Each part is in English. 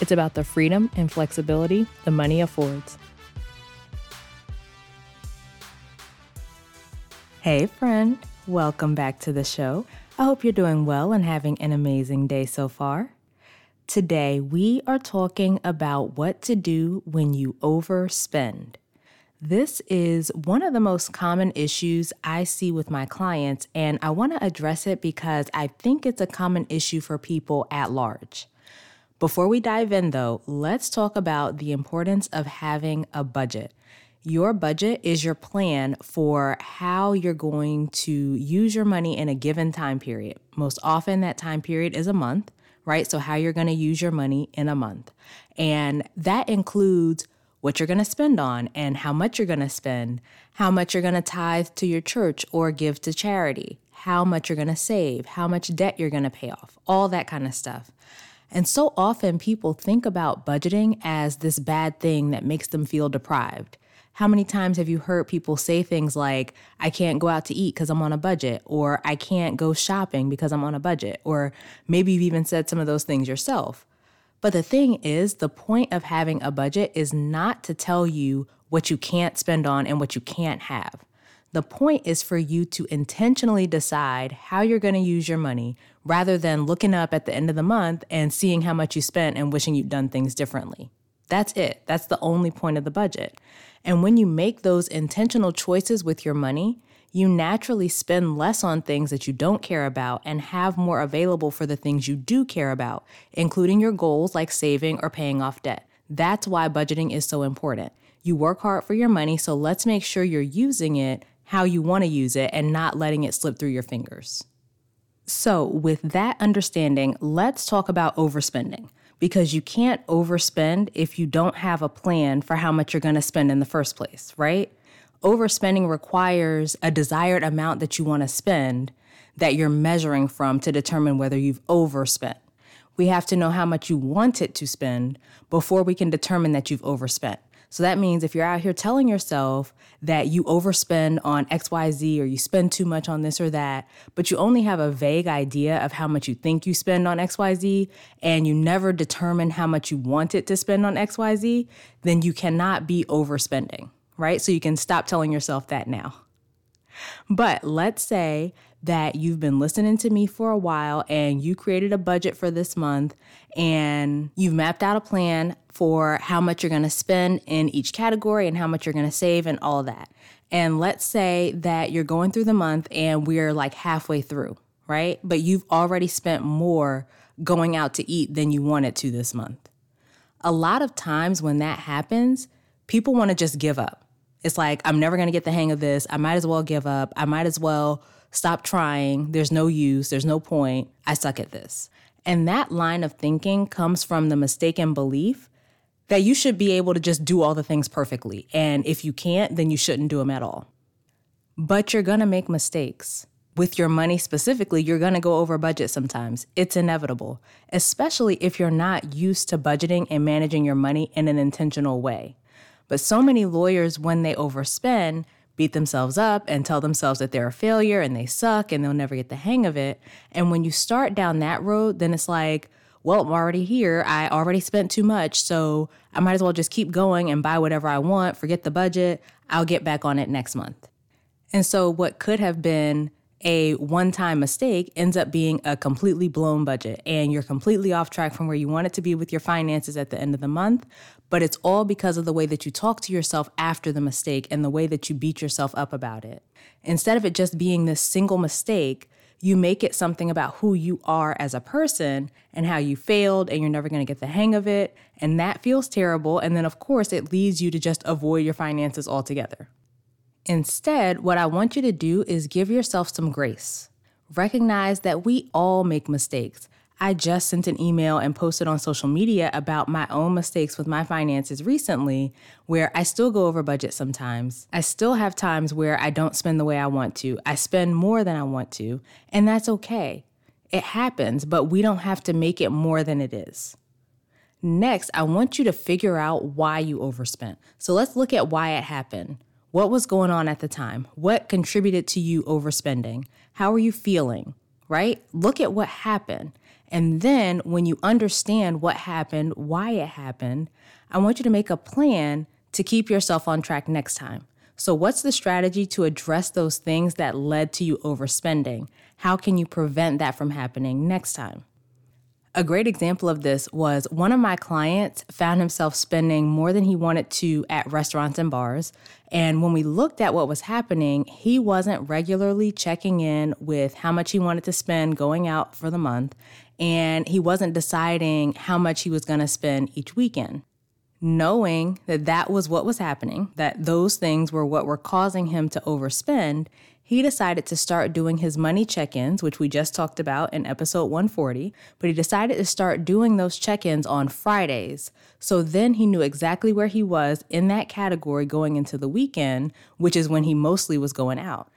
it's about the freedom and flexibility the money affords. Hey, friend, welcome back to the show. I hope you're doing well and having an amazing day so far. Today, we are talking about what to do when you overspend. This is one of the most common issues I see with my clients, and I want to address it because I think it's a common issue for people at large. Before we dive in, though, let's talk about the importance of having a budget. Your budget is your plan for how you're going to use your money in a given time period. Most often, that time period is a month, right? So, how you're going to use your money in a month. And that includes what you're going to spend on and how much you're going to spend, how much you're going to tithe to your church or give to charity, how much you're going to save, how much debt you're going to pay off, all that kind of stuff. And so often people think about budgeting as this bad thing that makes them feel deprived. How many times have you heard people say things like, I can't go out to eat because I'm on a budget, or I can't go shopping because I'm on a budget, or maybe you've even said some of those things yourself. But the thing is, the point of having a budget is not to tell you what you can't spend on and what you can't have. The point is for you to intentionally decide how you're going to use your money rather than looking up at the end of the month and seeing how much you spent and wishing you'd done things differently. That's it. That's the only point of the budget. And when you make those intentional choices with your money, you naturally spend less on things that you don't care about and have more available for the things you do care about, including your goals like saving or paying off debt. That's why budgeting is so important. You work hard for your money, so let's make sure you're using it how you want to use it and not letting it slip through your fingers. So, with that understanding, let's talk about overspending because you can't overspend if you don't have a plan for how much you're going to spend in the first place, right? Overspending requires a desired amount that you want to spend that you're measuring from to determine whether you've overspent. We have to know how much you wanted to spend before we can determine that you've overspent. So that means if you're out here telling yourself that you overspend on XYZ or you spend too much on this or that, but you only have a vague idea of how much you think you spend on XYZ and you never determine how much you want it to spend on XYZ, then you cannot be overspending, right? So you can stop telling yourself that now. But let's say that you've been listening to me for a while and you created a budget for this month and you've mapped out a plan for how much you're going to spend in each category and how much you're going to save and all that. And let's say that you're going through the month and we're like halfway through, right? But you've already spent more going out to eat than you wanted to this month. A lot of times when that happens, people want to just give up. It's like, I'm never going to get the hang of this. I might as well give up. I might as well stop trying. There's no use. There's no point. I suck at this. And that line of thinking comes from the mistaken belief that you should be able to just do all the things perfectly. And if you can't, then you shouldn't do them at all. But you're to make mistakes. With your money specifically, you're to go over budget sometimes. It's inevitable, especially if you're not used to budgeting and managing your money in an intentional way. But so many lawyers, when they overspend, beat themselves up and tell themselves that they're a failure and they suck and they'll never get the hang of it. And when you start down that road, then it's like, well, I'm already here. I already spent too much. So I might as well just keep going and buy whatever I want, forget the budget. I'll get back on it next month. And so what could have been a one time mistake ends up being a completely blown budget and you're completely off track from where you want it to be with your finances at the end of the month. But it's all because of the way that you talk to yourself after the mistake and the way that you beat yourself up about it. Instead of it just being this single mistake, you make it something about who you are as a person and how you failed and you're never going to get the hang of it. And that feels terrible. And then, of course, it leads you to just avoid your finances altogether. Instead, what I want you to do is give yourself some grace. Recognize that we all make mistakes. I just sent an email and posted on social media about my own mistakes with my finances recently, where I still go over budget sometimes. I still have times where I don't spend the way I want to. I spend more than I want to, and that's okay. It happens, but we don't have to make it more than it is. Next, I want you to figure out why you overspent. So let's look at why it happened. What was going on at the time? What contributed to you overspending? How are you feeling? Right? Look at what happened. And then when you understand what happened, why it happened, I want you to make a plan to keep yourself on track next time. So, what's the strategy to address those things that led to you overspending? How can you prevent that from happening next time? A great example of this was one of my clients found himself spending more than he wanted to at restaurants and bars. And when we looked at what was happening, he wasn't regularly checking in with how much he wanted to spend going out for the month, and he wasn't deciding how much he was going to spend each weekend knowing that that was what was happening, that those things were what were causing him to overspend, he decided to start doing his money check ins, which we just talked about in episode 140. But he decided to start doing those check ins on Fridays. So then he knew exactly where he was in that category going into the weekend, which is when he mostly was going out.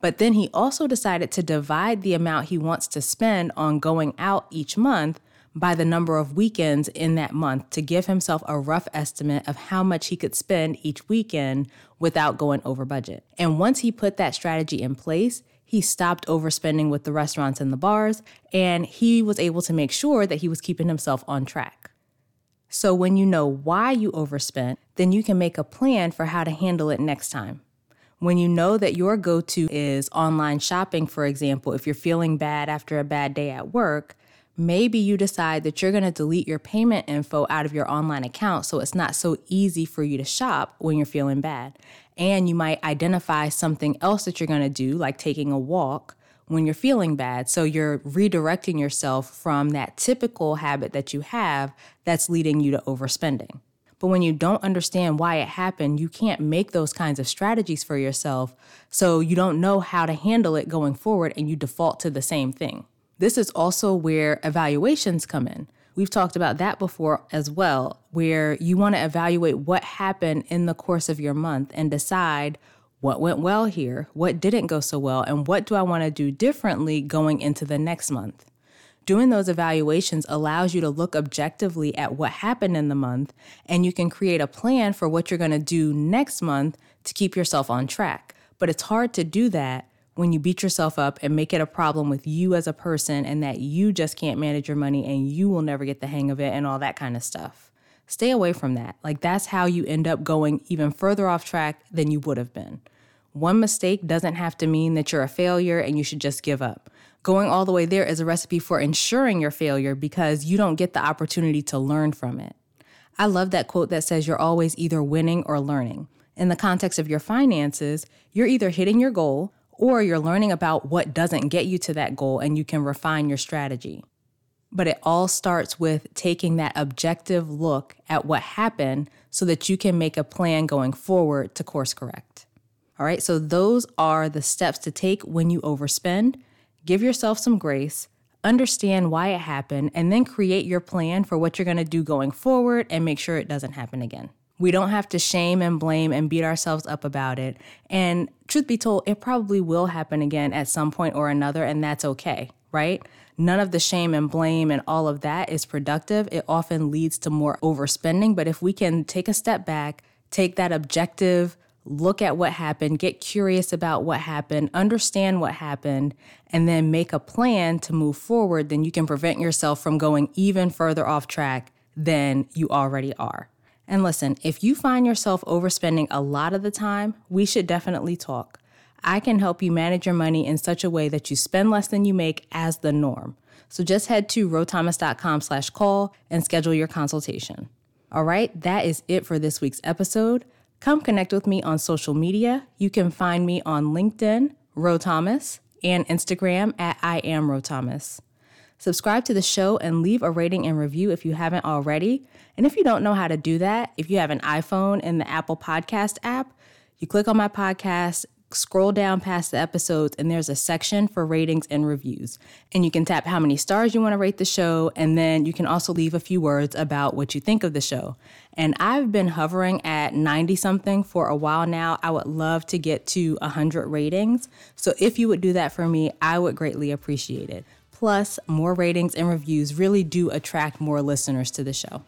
But then he also decided to divide the amount he wants to spend on going out each month by the number of weekends in that month to give himself a rough estimate of how much he could spend each weekend without going over budget. And once he put that strategy in place, he stopped overspending with the restaurants and the bars, and he was able to make sure that he was keeping himself on track. So, when you know why you overspent, then you can make a plan for how to handle it next time. When you know that your go to is online shopping, for example, if you're feeling bad after a bad day at work, maybe you decide that you're going to delete your payment info out of your online account so it's not so easy for you to shop when you're feeling bad. And you might identify something else that you're going to do, like taking a walk when you're feeling bad. So you're redirecting yourself from that typical habit that you have that's leading you to overspending. But when you don't understand why it happened, you can't make those kinds of strategies for yourself. So you don't know how to handle it going forward and you default to the same thing. This is also where evaluations come in. We've talked about that before as well, where you want to evaluate what happened in the course of your month and decide what went well here, what didn't go so well, and what do I want to do differently going into the next month. Doing those evaluations allows you to look objectively at what happened in the month, and you can create a plan for what you're going to do next month to keep yourself on track. But it's hard to do that when you beat yourself up and make it a problem with you as a person and that you just can't manage your money and you will never get the hang of it and all that kind of stuff. Stay away from that. Like, that's how you end up going even further off track than you would have been. One mistake doesn't have to mean that you're a failure and you should just give up. Going all the way there is a recipe for ensuring your failure because you don't get the opportunity to learn from it. I love that quote that says you're always either winning or learning. In the context of your finances, you're either hitting your goal or you're learning about what doesn't get you to that goal and you can refine your strategy. But it all starts with taking that objective look at what happened so that you can make a plan going forward to course correct. All right, so those are the steps to take when you overspend. Give yourself some grace, understand why it happened, and then create your plan for what you're gonna do going forward and make sure it doesn't happen again. We don't have to shame and blame and beat ourselves up about it. And truth be told, it probably will happen again at some point or another, and that's okay, right? None of the shame and blame and all of that is productive. It often leads to more overspending. But if we can take a step back, take that objective look at what happened, get curious about what happened, understand what happened, and then make a plan to move forward, then you can prevent yourself from going even further off track than you already are. And listen, if you find yourself overspending a lot of the time, we should definitely talk. I can help you manage your money in such a way that you spend less than you make as the norm. So just head to rothomas.com slash call and schedule your consultation. All right, that is it for this week's episode. Come connect with me on social media. You can find me on LinkedIn, Ro Thomas, and Instagram at I am Ro Thomas. Subscribe to the show and leave a rating and review if you haven't already. And if you don't know how to do that, if you have an iPhone in the Apple Podcast app, you click on my podcast, scroll down past the episodes and there's a section for ratings and reviews. And you can tap how many stars you want to rate the show, and then you can also leave a few words about what you think of the show. And I've been hovering at 90 something for a while now. I would love to get to 100 ratings. So if you would do that for me, I would greatly appreciate it. Plus, more ratings and reviews really do attract more listeners to the show.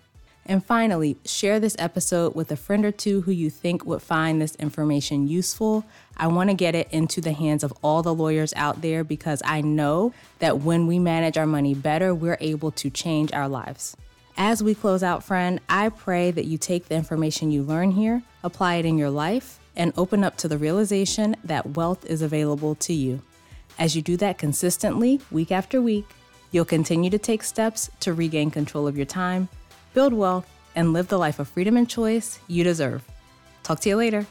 And finally, share this episode with a friend or two who you think would find this information useful. I want to get it into the hands of all the lawyers out there because I know that when we manage our money better, we're able to change our lives. As we close out, friend, I pray that you take the information you learn here, apply it in your life, and open up to the realization that wealth is available to you. As you do that consistently, week after week, you'll continue to take steps to regain control of your time build wealth, and live the life of freedom and choice you deserve. Talk to you later.